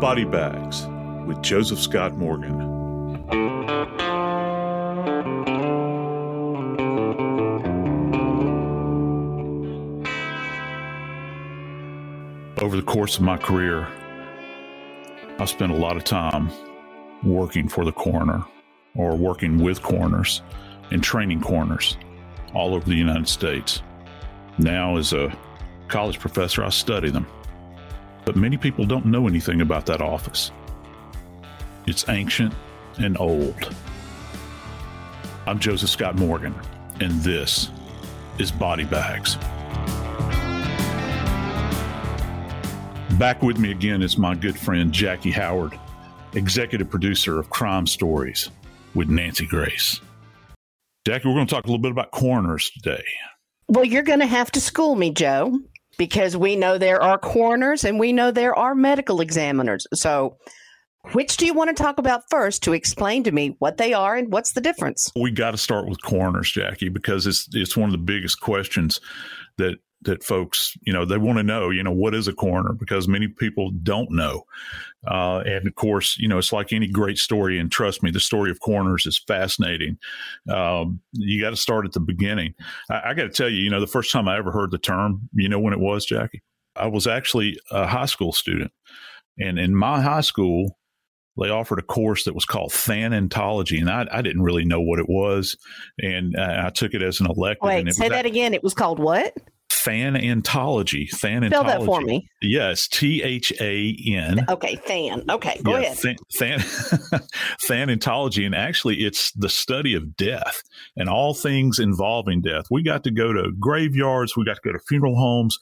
Body Bags with Joseph Scott Morgan. Over the course of my career, I spent a lot of time working for the coroner or working with coroners and training coroners all over the United States. Now, as a college professor, I study them but many people don't know anything about that office. It's ancient and old. I'm Joseph Scott Morgan, and this is Body Bags. Back with me again is my good friend Jackie Howard, executive producer of Crime Stories with Nancy Grace. Jackie, we're going to talk a little bit about coroners today. Well, you're going to have to school me, Joe because we know there are coroners and we know there are medical examiners. So, which do you want to talk about first to explain to me what they are and what's the difference? We got to start with coroners, Jackie, because it's it's one of the biggest questions that that folks, you know, they want to know, you know, what is a coroner because many people don't know. Uh, and of course, you know, it's like any great story. And trust me, the story of coroners is fascinating. Um, you got to start at the beginning. I, I got to tell you, you know, the first time I ever heard the term, you know, when it was, Jackie, I was actually a high school student. And in my high school, they offered a course that was called thanatology, and I, I didn't really know what it was, and uh, I took it as an elective. Wait, say that again. It was called what? Thanatology. Thanatology. Spell that for me. Yes, T H A N. Okay, Than. Okay, go yeah, ahead. Than, thanatology, and actually, it's the study of death and all things involving death. We got to go to graveyards. We got to go to funeral homes,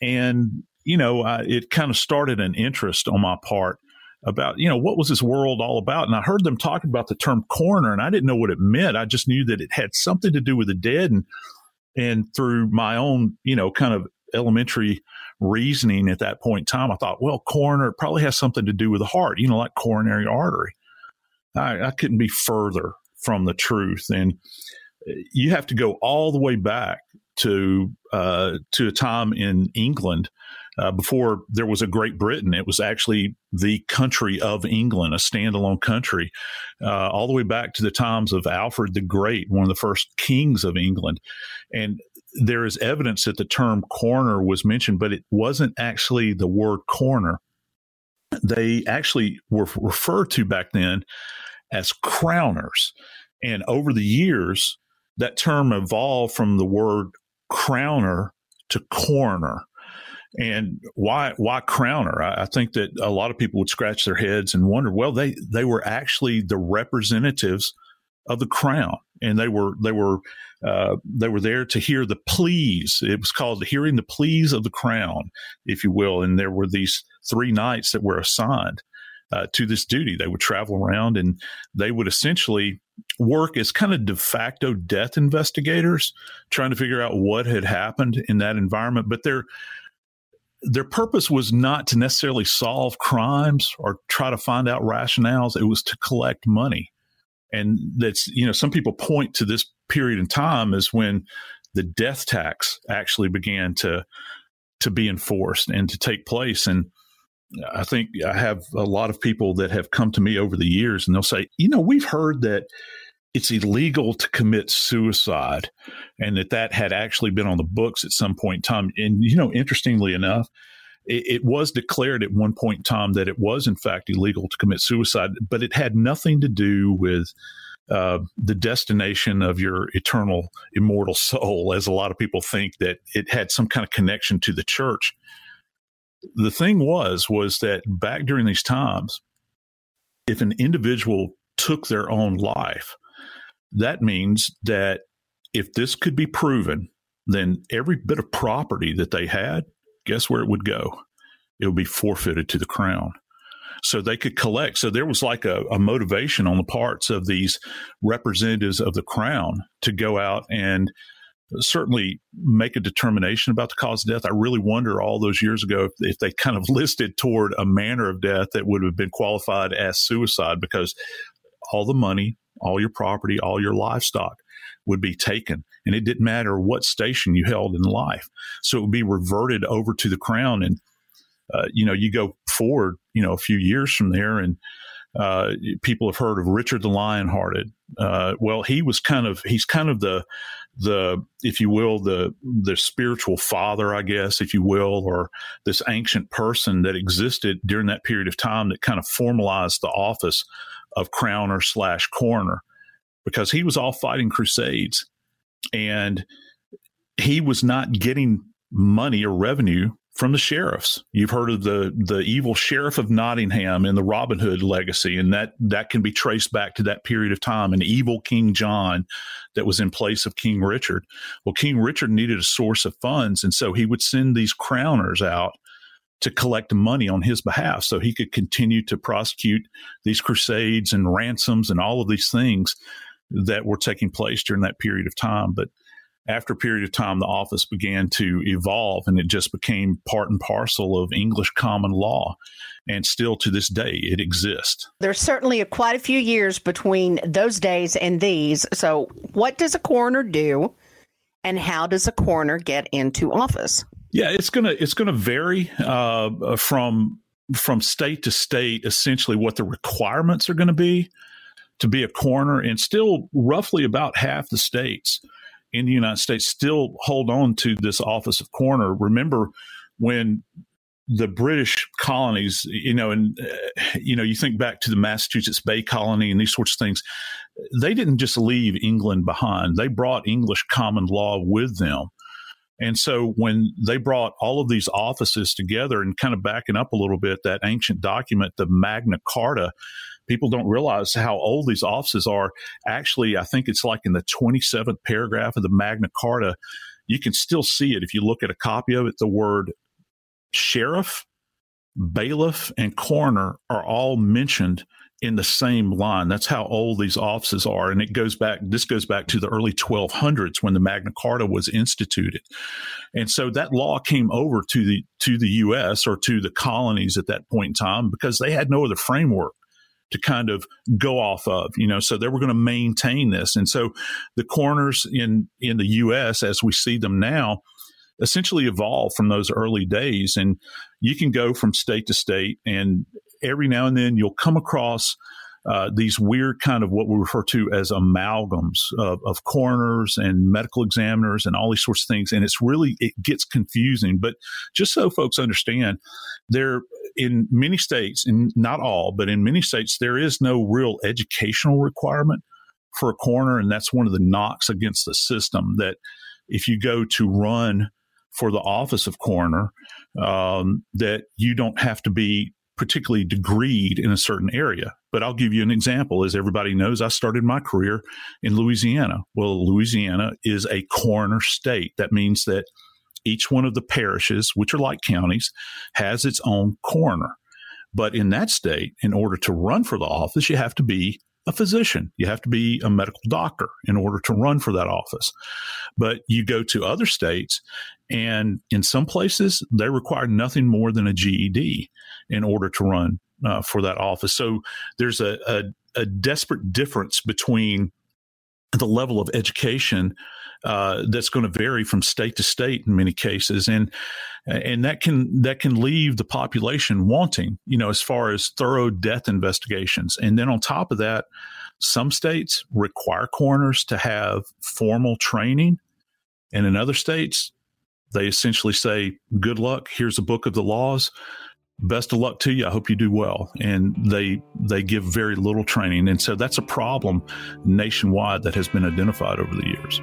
and you know, I, it kind of started an interest on my part about you know what was this world all about and i heard them talking about the term coroner and i didn't know what it meant i just knew that it had something to do with the dead and and through my own, you know, kind of elementary reasoning at that point in time, I thought, well, coroner probably has something to do with the heart, you know, like coronary artery. I, I couldn't be further from the truth. And you have to go all the way back to uh, to a time in England uh, before there was a Great Britain. It was actually the country of England, a standalone country, uh, all the way back to the times of Alfred the Great, one of the first kings of England. And there is evidence that the term coroner was mentioned, but it wasn't actually the word coroner. They actually were referred to back then as crowners. And over the years, that term evolved from the word crowner to coroner. And why why crowner? I, I, think that a lot of people would scratch their heads and wonder. Well, they they were actually the representatives of the crown, and they were they were uh, they were there to hear the pleas. It was called hearing the pleas of the crown, if you will. And there were these three knights that were assigned uh, to this duty. They would travel around and they would essentially work as kind of de facto death investigators, trying to figure out what had happened in that environment. But their their purpose was not to necessarily solve crimes or try to find out rationales. It was to collect money. And that's, you know, some people point to this period in time as when the death tax actually began to to be enforced and to take place. And I think I have a lot of people that have come to me over the years and they'll say, you know, we've heard that it's illegal to commit suicide and that that had actually been on the books at some point in time. And, you know, interestingly enough, it, it was declared at one point in time that it was, in fact, illegal to commit suicide, but it had nothing to do with uh, the destination of your eternal immortal soul, as a lot of people think that it had some kind of connection to the church the thing was was that back during these times if an individual took their own life that means that if this could be proven then every bit of property that they had guess where it would go? It would be forfeited to the crown. So they could collect. So there was like a, a motivation on the parts of these representatives of the crown to go out and certainly make a determination about the cause of death. I really wonder all those years ago if, if, they kind of listed toward a manner of death that would have been qualified as suicide because all the money, all your property, all your livestock would be taken. And it didn't matter what station you held in life. So it would be reverted over to the crown. And, uh, you know, you go forward, you know, a few years from there and, uh, people have heard of Richard the Lionhearted. Uh, well, he was kind of he's kind of the the if you will the the spiritual father, I guess, if you will, or this ancient person that existed during that period of time that kind of formalized the office of crowner slash coroner because he was all fighting crusades and he was not getting money or revenue from the sheriffs. You've heard of the the evil sheriff of Nottingham and the Robin Hood legacy, and that that can be traced back to that period of time. An evil King John that was in place of King Richard. Well, King Richard needed a source of funds, and so he would send these crowners out to collect money on his behalf, so he could continue to prosecute these crusades and ransoms and all of these things that were taking place during that period of time. But after a period of time, the office began to evolve and it just became part and parcel of English common law. And still to this day, it exists. There's certainly a, quite a few years between those days and these. So, what does a coroner do, and how does a coroner get into office? Yeah, it's gonna it's gonna vary uh, from from state to state. Essentially, what the requirements are going to be to be a coroner, and still roughly about half the states in the United States still hold on to this office of coroner. Remember when the British colonies, you know, and uh, you know, you think back to the Massachusetts Bay Colony and these sorts of things. They didn't just leave England behind; they brought English common law with them. And so when they brought all of these offices together and kind of backing up a little bit, that ancient document, the Magna Carta, people don't realize how old these offices are. Actually, I think it's like in the 27th paragraph of the Magna Carta. You can still see it if you look at a copy of it. The word sheriff, bailiff, and coroner are all mentioned in the same line. That's how old these offices are. And it goes back, this goes back to the early 1200s when the Magna Carta was instituted. And so that law came over to the, to the U.S. or to the colonies at that point in time because they had no other framework to kind of go off of, you know, so they were going to maintain this. And so the coroners in, in the U.S., as we see them now, essentially evolved from those early days. And you can go from state to state, and every now and then you'll come across uh, these weird kind of what we refer to as amalgams of, of, coroners and medical examiners and all these sorts of things. And it's really, it gets confusing. But just so folks understand, there in many states, and not all, but in many states, there is no real educational requirement for a coroner. And that's one of the knocks against the system that if you go to run for the office of coroner, um, that you don't have to be particularly degreed in a certain area. But I'll give you an example. As everybody knows, I started my career in Louisiana. Well, Louisiana is a coroner state. That means that each one of the parishes, which are like counties, has its own coroner. But in that state, in order to run for the office, you have to be a physician. You have to be a medical doctor in order to run for that office. But you go to other states, and in some places, they require nothing more than a GED in order to run uh, for that office. So there's a, a, a desperate difference between the level of education uh, that's going to vary from state to state in many cases, and and that can that can leave the population wanting, you know, as far as thorough death investigations. And then on top of that, some states require coroners to have formal training, and in other states, they essentially say, "Good luck. Here's a book of the laws." best of luck to you. I hope you do well. And they they give very little training, and so that's a problem nationwide that has been identified over the years.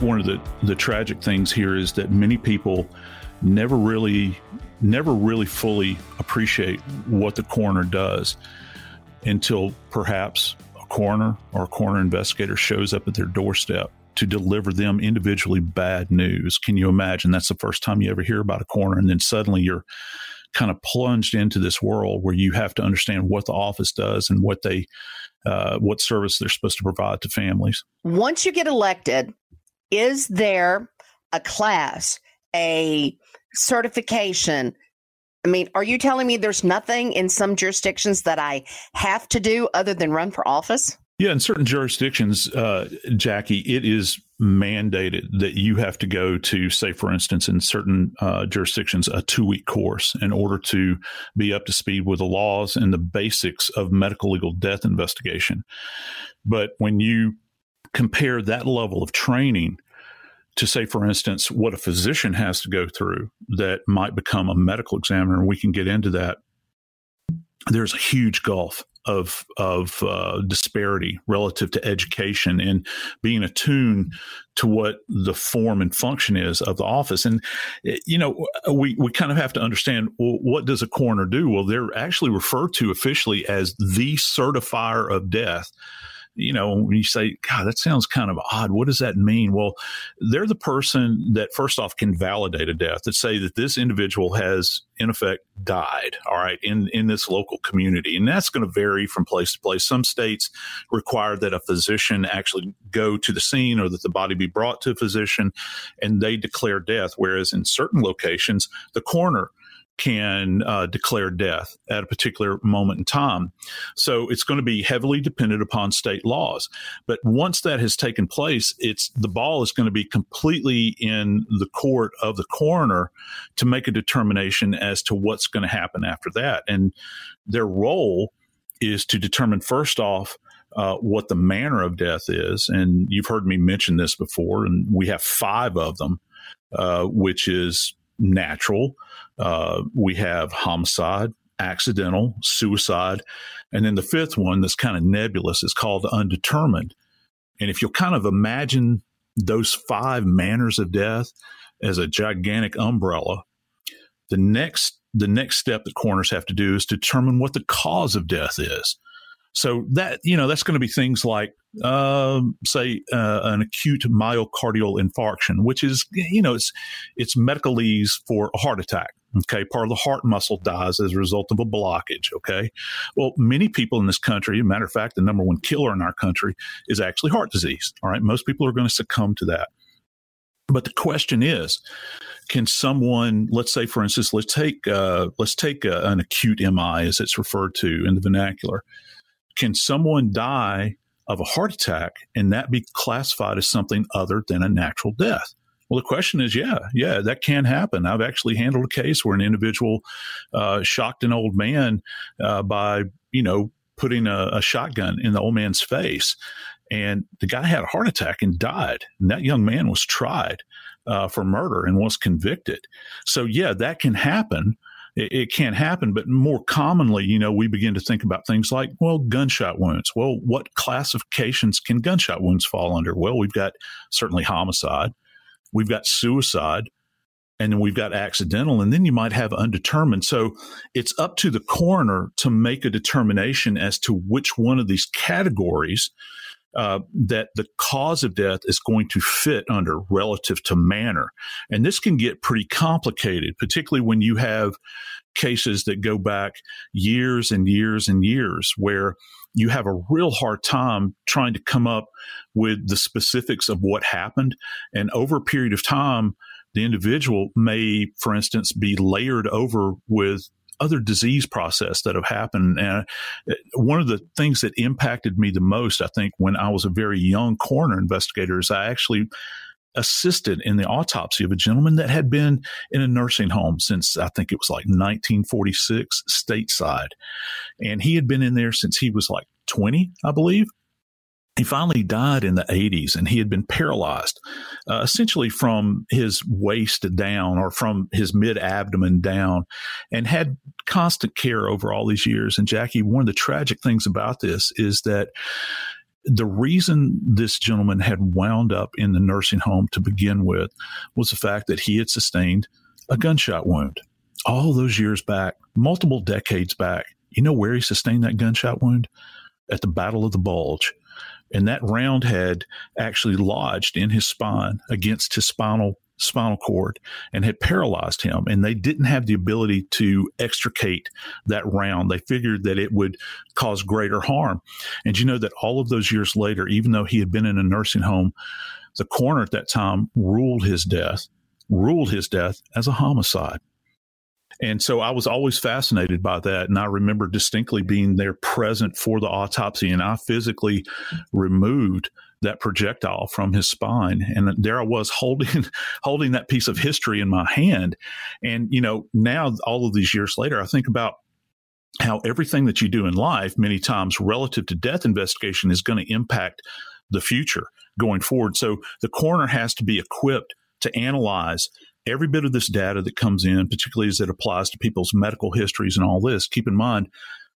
One of the, the tragic things here is that many people never really never really fully appreciate what the coroner does until perhaps a coroner or a coroner investigator shows up at their doorstep to deliver them individually bad news. Can you imagine? That's the first time you ever hear about a coroner, and then suddenly you're kind of plunged into this world where you have to understand what the office does and what they uh, what service they're supposed to provide to families. Once you get elected, is there a class, a certification? I mean, are you telling me there's nothing in some jurisdictions that I have to do other than run for office? Yeah, in certain jurisdictions, uh, Jackie, it is mandated that you have to go to, say, for instance, in certain uh, jurisdictions, a two week course in order to be up to speed with the laws and the basics of medical legal death investigation. But when you compare that level of training to say, for instance, what a physician has to go through that might become a medical examiner, and we can get into that. There's a huge gulf of of uh, disparity relative to education and being attuned to what the form and function is of the office. And eh, you know, we we kind of have to understand well, what does a coroner do? Well, they're actually referred to officially as the certifier of death you know, when you say, God, that sounds kind of odd. What does that mean? Well, they're the person that first off can validate a death that say that this individual has in effect died, all right, in, in this local community. And that's going to vary from place to place. Some states require that a physician actually go to the scene or that the body be brought to a physician and they declare death. Whereas in certain locations, the coroner can uh, declare death at a particular moment in time. So it's going to be heavily dependent upon state laws. But once that has taken place, it's the ball is going to be completely in the court of the coroner to make a determination as to what's going to happen after that. And their role is to determine first off uh, what the manner of death is. And you've heard me mention this before, and we have five of them, uh, which is natural, uh, we have homicide, accidental, suicide, and then the fifth one that's kind of nebulous is called undetermined. And if you'll kind of imagine those five manners of death as a gigantic umbrella, the next the next step that coroners have to do is determine what the cause of death is. So that you know that's going to be things like, uh, say, uh, an acute myocardial infarction, which is you know it's it's medicalese for a heart attack. Okay, part of the heart muscle dies as a result of a blockage. Okay, well, many people in this country, matter of fact, the number one killer in our country is actually heart disease. All right, most people are going to succumb to that. But the question is, can someone, let's say, for instance, let's take uh, let's take a, an acute MI as it's referred to in the vernacular. Can someone die of a heart attack and that be classified as something other than a natural death? Well, the question is, yeah, yeah, that can happen. I've actually handled a case where an individual uh, shocked an old man uh, by, you know, putting a, a, shotgun in the old man's face. And the guy had a heart attack and died. And that young man was tried uh, for murder and was convicted. So, yeah, that can happen. It, it can happen, but more commonly, you know, we begin to think about things like, well, gunshot wounds. Well, what classifications can gunshot wounds fall under? Well, we've got certainly homicide we've got suicide, and then we've got accidental, and then you might have undetermined. So it's up to the coroner to make a determination as to which one of these categories uh, that the cause of death is going to fit under relative to manner. And this can get pretty complicated, particularly when you have cases that go back years and years and years where you have a real hard time trying to come up with the specifics of what happened. And over a period of time, the individual may, for instance, be layered over with other disease process that have happened. And uh, one of the things that impacted me the most, I think, when I was a very young coroner investigator, is I actually assisted in the autopsy of a gentleman that had been in a nursing home since I think it was like 1946 stateside. And he had been in there since he was like 20, I believe. He finally died in the 80s and he had been paralyzed uh, essentially from his waist down or from his mid abdomen down and had constant care over all these years. And Jackie, one of the tragic things about this is that the reason this gentleman had wound up in the nursing home to begin with was the fact that he had sustained a gunshot wound all those years back, multiple decades back. You know where he sustained that gunshot wound? At the Battle of the Bulge. And that round had actually lodged in his spine against his spinal spinal cord and had paralyzed him. And they didn't have the ability to extricate that round. They figured that it would cause greater harm. And you know that all of those years later, even though he had been in a nursing home, the coroner at that time ruled his death, ruled his death as a homicide. And so I was always fascinated by that. And I remember distinctly being there present for the autopsy, and I physically removed that projectile from his spine. And there I was holding holding that piece of history in my hand. And, you know, now all of these years later, I think about how everything that you do in life, many times relative to death investigation, is going to impact the future going forward. So the coroner has to be equipped to analyze every bit of this data that comes in, particularly as it applies to people's medical histories and all this. Keep in mind,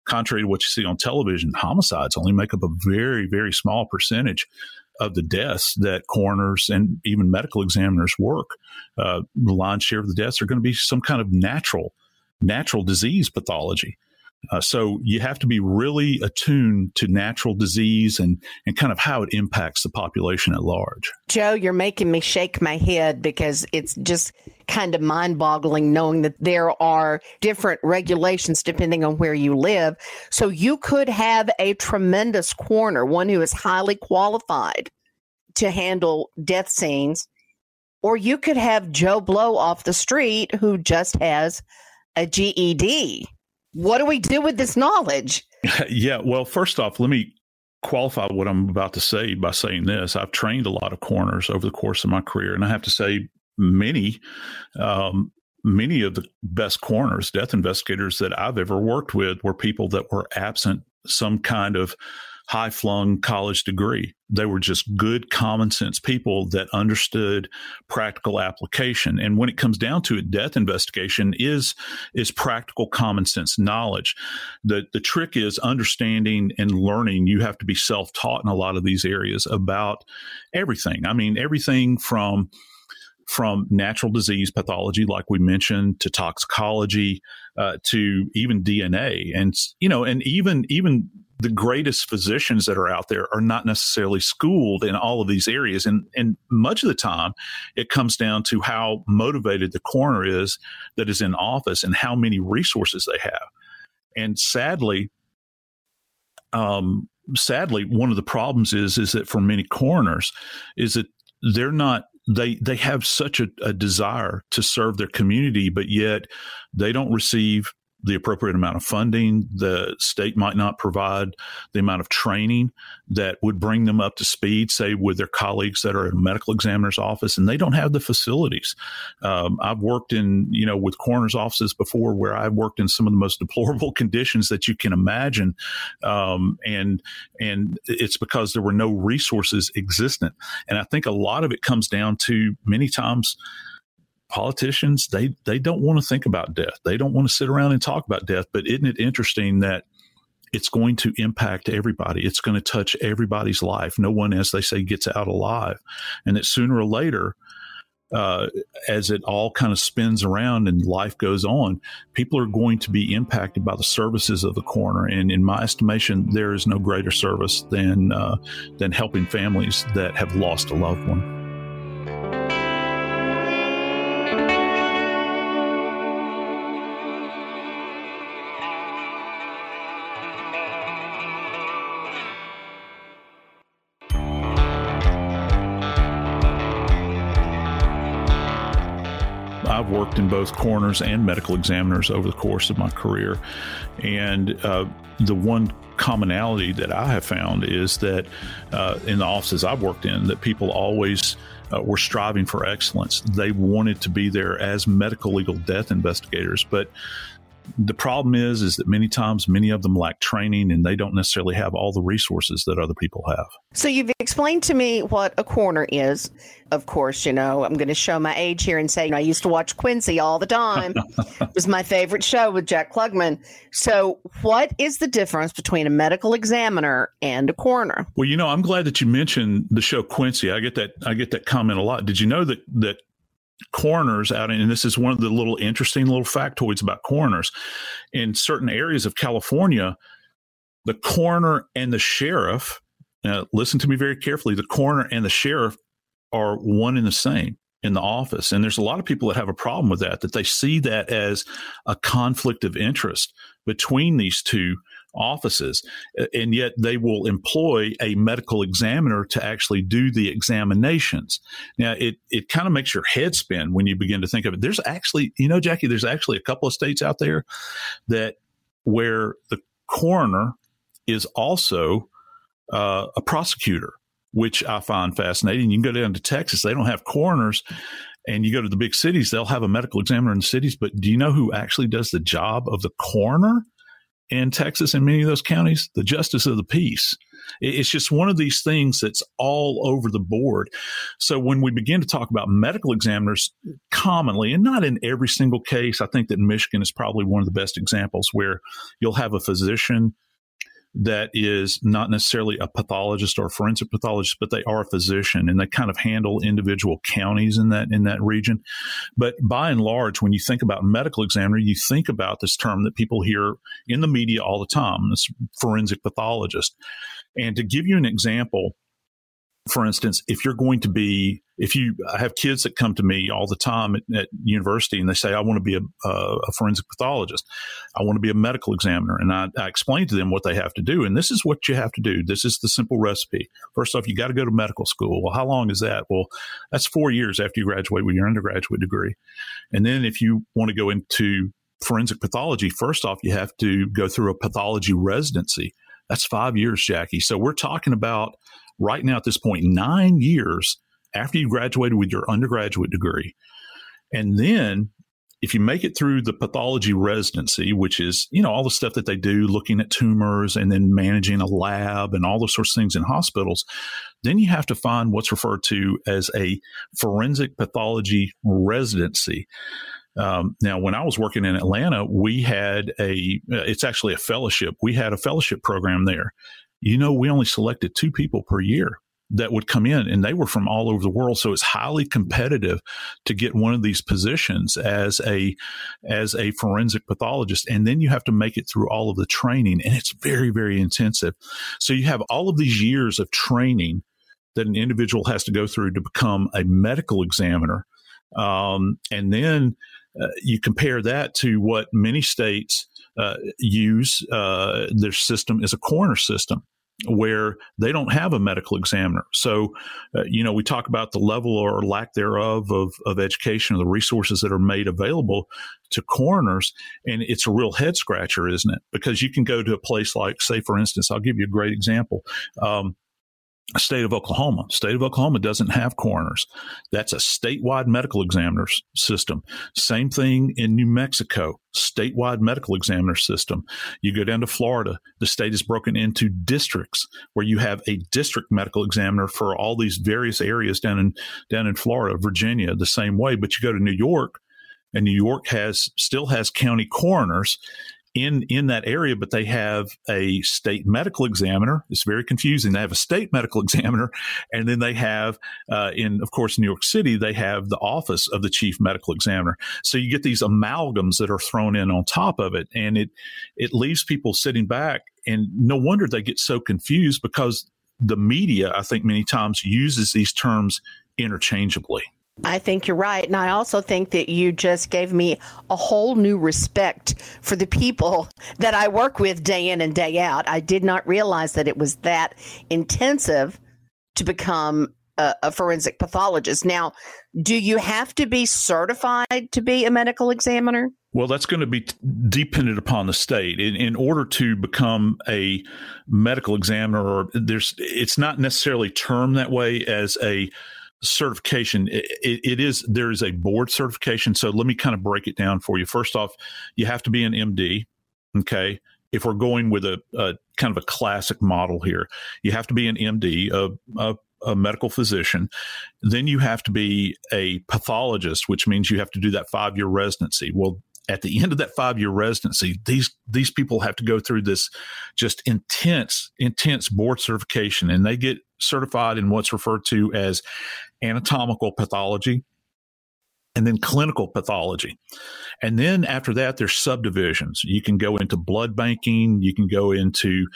contrary to what you see on television, homicides only make up a very, very small percentage of the deaths that coroners and even medical examiners work. Uh, the lion's share of the deaths are going to be some kind of natural, natural disease pathology. Uh, so you have to be really attuned to natural disease and, and kind of how it impacts the population at large. Joe, you're making me shake my head because it's just kind of mind boggling knowing that there are different regulations depending on where you live. So you could have a tremendous coroner, one who is highly qualified to handle death scenes, or you could have Joe Blow off the street who just has a GED what do we do with this knowledge? yeah, well, first off, let me qualify what I'm about to say by saying this. I've trained a lot of coroners over the course of my career, and I have to say, many, um, many of the best coroners, death investigators that I've ever worked with were people that were absent some kind of high flung college degree. They were just good common sense people that understood practical application. And when it comes down to it, death investigation is is practical common sense knowledge. The the trick is understanding and learning. You have to be self taught in a lot of these areas about everything. I mean, everything from from natural disease pathology, like we mentioned, to toxicology, uh, to even DNA, and you know, and even even the greatest physicians that are out there are not necessarily schooled in all of these areas. And, and much of the time, it comes down to how motivated the coroner is that is in office and how many resources they have. And sadly, um, sadly, one of the problems is is that for many coroners, is that they're not they they have such a, a desire to serve their community, but yet they don't receive the appropriate amount of funding. The state might not provide the amount of training that would bring them up to speed, say, with their colleagues that are in a medical examiner's office, and they don't have the facilities. Um, I've worked in, you know, with coroner's offices before where I've worked in some of the most deplorable conditions that you can imagine. Um, and, and it's because there were no resources existent. And I think a lot of it comes down to many times, politicians they they don't want to think about death. They don't want to sit around and talk about death. But isn't it interesting that it's going to impact everybody? It's going to touch everybody's life. No one, as they say, gets out alive, and that sooner or later. Uh, as it all kind of spins around and life goes on, people are going to be impacted by the services of the coroner. And in my estimation, there is no greater service than uh, than helping families that have lost a loved one. In both coroners and medical examiners over the course of my career. And uh, the one commonality that I have found is that uh, in the offices I've worked in, that people always uh, were striving for excellence. They wanted to be there as medical legal death investigators, but the problem is is that many times many of them lack training and they don't necessarily have all the resources that other people have. So you've explained to me what a coroner is. Of course you know i'm going to show my age here and say you know, i used to watch quincy all the time. It was my favorite show with jack klugman. So what is the difference between a medical examiner and a coroner? Well you know i'm glad that you mentioned the show quincy. I get that i get that comment a lot. Did you know that that coroners out in, and this is one of the little interesting little factoids about coroners in certain areas of California, the coroner and the sheriff, now listen to me very carefully, the coroner and the sheriff are one and the same. in the office. And there's a lot of people that have a problem with that, that they see that as a conflict of interest between these two offices. And yet they will employ a medical examiner to actually do the examinations. Now, it, it kind of makes your head spin when you begin to think of it. There's actually, you know, Jackie, there's actually a couple of states out there that where the coroner is also uh, a prosecutor which I find fascinating. You can go down to Texas, they don't have coroners. And you go to the big cities, they'll have a medical examiner in the cities. But do you know who actually does the job of the coroner in Texas and many of those counties? The justice of the peace. It's just one of these things that's all over the board. So when we begin to talk about medical examiners commonly, and not in every single case, I think that Michigan is probably one of the best examples where you'll have a physician that is not necessarily a pathologist or a forensic pathologist, but they are a physician and they kind of handle individual counties in that in that region. But by and large, when you think about medical examiner, you think about this term that people hear in the media all the time, this forensic pathologist. And to give you an example, for instance, if you're going to be, if you I have kids that come to me all the time at, at university and they say, I want to be a, a, forensic pathologist. I want to be a medical examiner. And I, I explain to them what they have to do. And this is what you have to do. This is the simple recipe. First off, you got to go to medical school. Well, how long is that? Well, that's four years after you graduate with your undergraduate degree. And then if you want to go into forensic pathology, first off, you have to go through a pathology residency. That's five years, Jackie. So we're talking about right now at this point, nine years after you graduated with your undergraduate degree. And then if you make it through the pathology residency, which is, you know, all the stuff that they do, looking at tumors and then managing a lab and all those sorts of things in hospitals, then you have to find what's referred to as a forensic pathology residency. Um, now, when I was working in Atlanta, we had a, it's actually a fellowship. We had a fellowship program there you know, we only selected two people per year that would come in and they were from all over the world. So it's highly competitive to get one of these positions as a as a forensic pathologist. And then you have to make it through all of the training and it's very very intensive. So you have all of these years of training that an individual has to go through to become a medical examiner. Um, and then uh, you compare that to what many states uh, use uh, their system is a coroner system where they don't have a medical examiner. So, uh, you know, we talk about the level or lack thereof of, of education or the resources that are made available to coroners. And it's a real head scratcher, isn't it? Because you can go to a place like, say, for instance, I'll give you a great example. Um, state of Oklahoma. State of Oklahoma doesn't have coroners. That's a statewide medical examiner system. Same thing in New Mexico, statewide medical examiner system. You go down to Florida, the state is broken into districts where you have a district medical examiner for all these various areas down in down in Florida, Virginia, the same way. But you go to New York, and New York has still has county coroners in in that area, but they have a state medical examiner. It's very confusing. They have a state medical examiner, and then they have uh, in, of course, New York City, they have the office of the chief medical examiner. So you get these amalgams that are thrown in on top of it, and it it leaves people sitting back, and no wonder they get so confused because the media, I think, many times uses these terms interchangeably. I think you're right. And I also think that you just gave me a whole new respect for the people that I work with day in and day out. I did not realize that it was that intensive to become a, a forensic pathologist. Now, do you have to be certified to be a medical examiner? Well, that's going to be t- dependent upon the state. In, in order to become a medical examiner, or there's, it's not necessarily termed that way as a certification. It, it is there is a board certification so let me kind of break it down for you. First off you have to be an md okay? If we're going with a, a kind of a classic model here you have to be an md a, a, a medical physician. Then you have to be a pathologist which means you have to do that five year residency. Well at the end of that five year residency, these these people have to go through this just intense, intense board certification, and they get certified in what's referred to as anatomical pathology and then clinical pathology. And then after that, there's subdivisions. You can go into blood banking, you can go into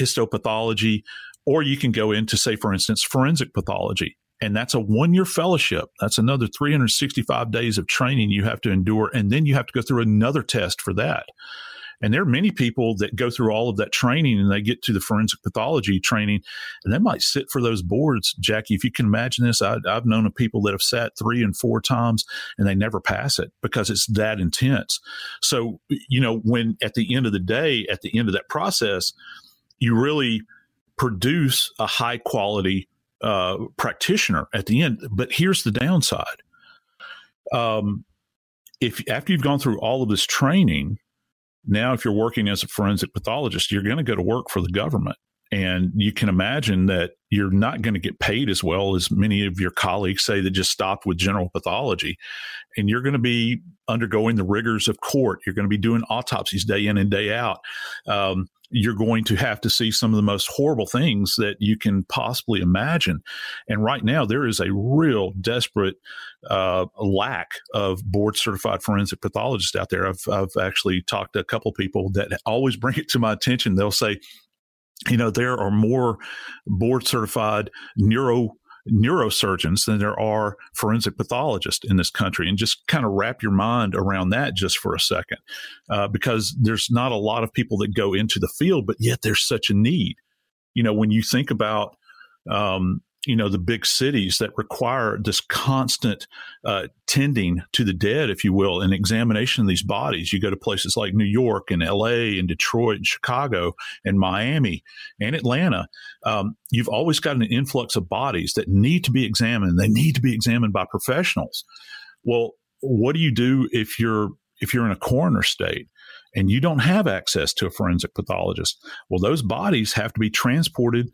histopathology, or you can go into, say, for instance, forensic pathology. And that's a one year fellowship. That's another 365 days of training you have to endure. And then you have to go through another test for that. And there are many people that go through all of that training and they get to the forensic pathology training and they might sit for those boards. Jackie, if you can imagine this, I, have known of people that have sat three and four times and they never pass it because it's that intense. So, you know, when at the end of the day, at the end of that process, you really produce a high quality uh, practitioner at the end. But here's the downside. Um, if after you've gone through all of this training, now, if you're working as a forensic pathologist, you're going to go to work for the government. And you can imagine that you're not going to get paid as well as many of your colleagues say that just stopped with general pathology. And you're going to be undergoing the rigors of court. You're going to be doing autopsies day in and day out. Um, you're going to have to see some of the most horrible things that you can possibly imagine. And right now, there is a real desperate uh, lack of board certified forensic pathologists out there. I've, I've actually talked to a couple people that always bring it to my attention. They'll say, you know, there are more board certified neuro neurosurgeons than there are forensic pathologists in this country. And just kind of wrap your mind around that just for a second, uh, because there's not a lot of people that go into the field, but yet there's such a need. You know, when you think about um, you know the big cities that require this constant uh, tending to the dead, if you will, and examination of these bodies. You go to places like New York and L.A. and Detroit and Chicago and Miami and Atlanta. Um, you've always got an influx of bodies that need to be examined. They need to be examined by professionals. Well, what do you do if you're if you're in a coroner state? and you don't have access to a forensic pathologist. Well, those bodies have to be transported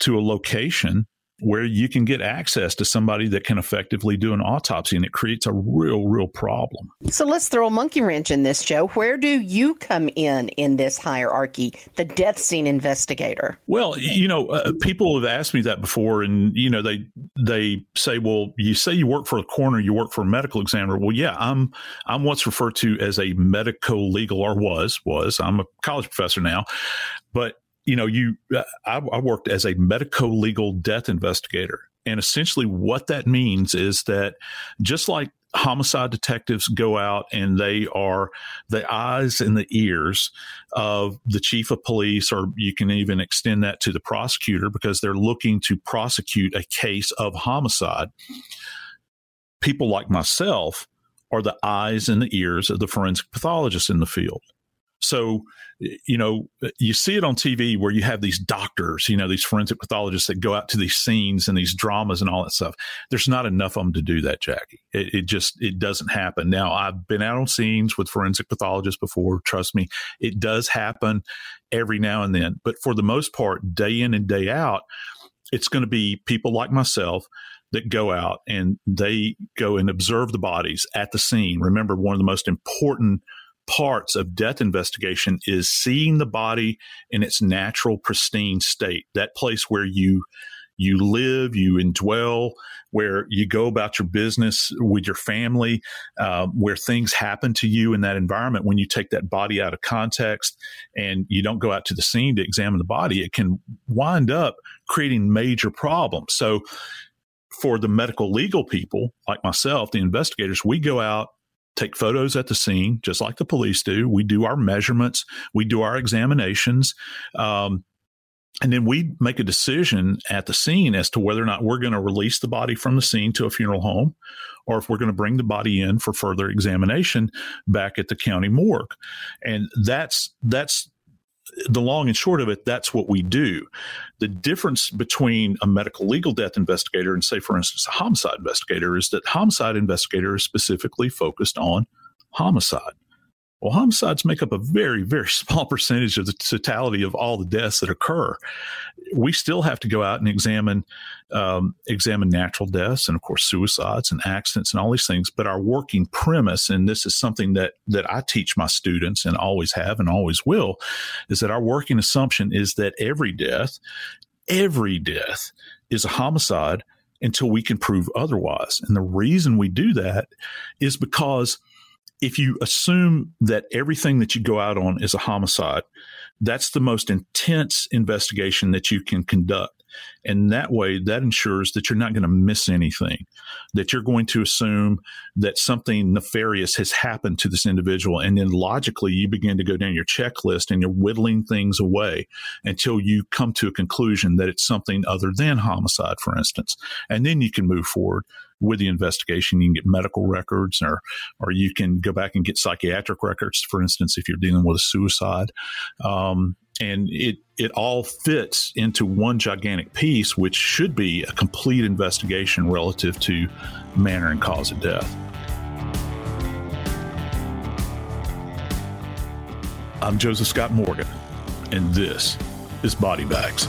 to a location where you can get access to somebody that can effectively do an autopsy and it creates a real real problem. So let's throw a monkey wrench in this joe. Where do you come in in this hierarchy the death scene investigator? Well you know uh, people have asked me that before and you know they they say well you say you work for a coroner you work for a medical examiner. Well yeah i'm i'm what's referred to as a medico legal or was was. I'm a college professor now. But you know, you uh, I, I worked as a medico legal death investigator, and essentially what that means is that just like homicide detectives go out and they are the eyes and the ears of the chief of police, or you can even extend that to the prosecutor because they're looking to prosecute a case of homicide. People like myself are the eyes and the ears of the forensic pathologist in the field. So, you know, you see it on TV where you have these doctors, you know, these forensic pathologists that go out to these scenes and these dramas and all that stuff. There's not enough of them to do that, Jackie. It, it just it doesn't happen. Now, I've been out on scenes with forensic pathologists before. Trust me, it does happen every now and then. But for the most part, day in and day out, it's going to be people like myself that go out and they go and observe the bodies at the scene. Remember, one of the most important parts of death investigation is seeing the body in its natural pristine state that place where you you live you indwell where you go about your business with your family uh, where things happen to you in that environment. When you take that body out of context and you don't go out to the scene to examine the body it can wind up creating major problems. So for the medical legal people like myself the investigators we go out take photos at the scene, just like the police do. We do our measurements, we do our examinations. Um, and then we make a decision at the scene as to whether or not we're going to release the body from the scene to a funeral home or if we're going to bring the body in for further examination back at the county morgue. And that's that's the long and short of it, that's what we do. The difference between a medical legal death investigator and, say, for instance, a homicide investigator is that homicide investigator is specifically focused on homicide. Well, homicides make up a very, very small percentage of the totality of all the deaths that occur. We still have to go out and examine um, examine natural deaths and, of course, suicides and accidents and all these things. But our working premise, and this is something that that I teach my students and always have and always will, is that our working assumption is that every death, every death, is a homicide until we can prove otherwise. And the reason we do that is because if you assume that everything that you go out on is a homicide, that's the most intense investigation that you can conduct. And that way, that ensures that you're not going to miss anything, that you're going to assume that something nefarious has happened to this individual. And then logically, you begin to go down your checklist and you're whittling things away until you come to a conclusion that it's something other than homicide, for instance. And then you can move forward with the investigation. You can get medical records or, or you can go back and get psychiatric records, for instance, if you're dealing with a suicide. Um, and it it all fits into one gigantic piece, which should be a complete investigation relative to manner and cause of death. I'm Joseph Scott Morgan, and this is Body Bags.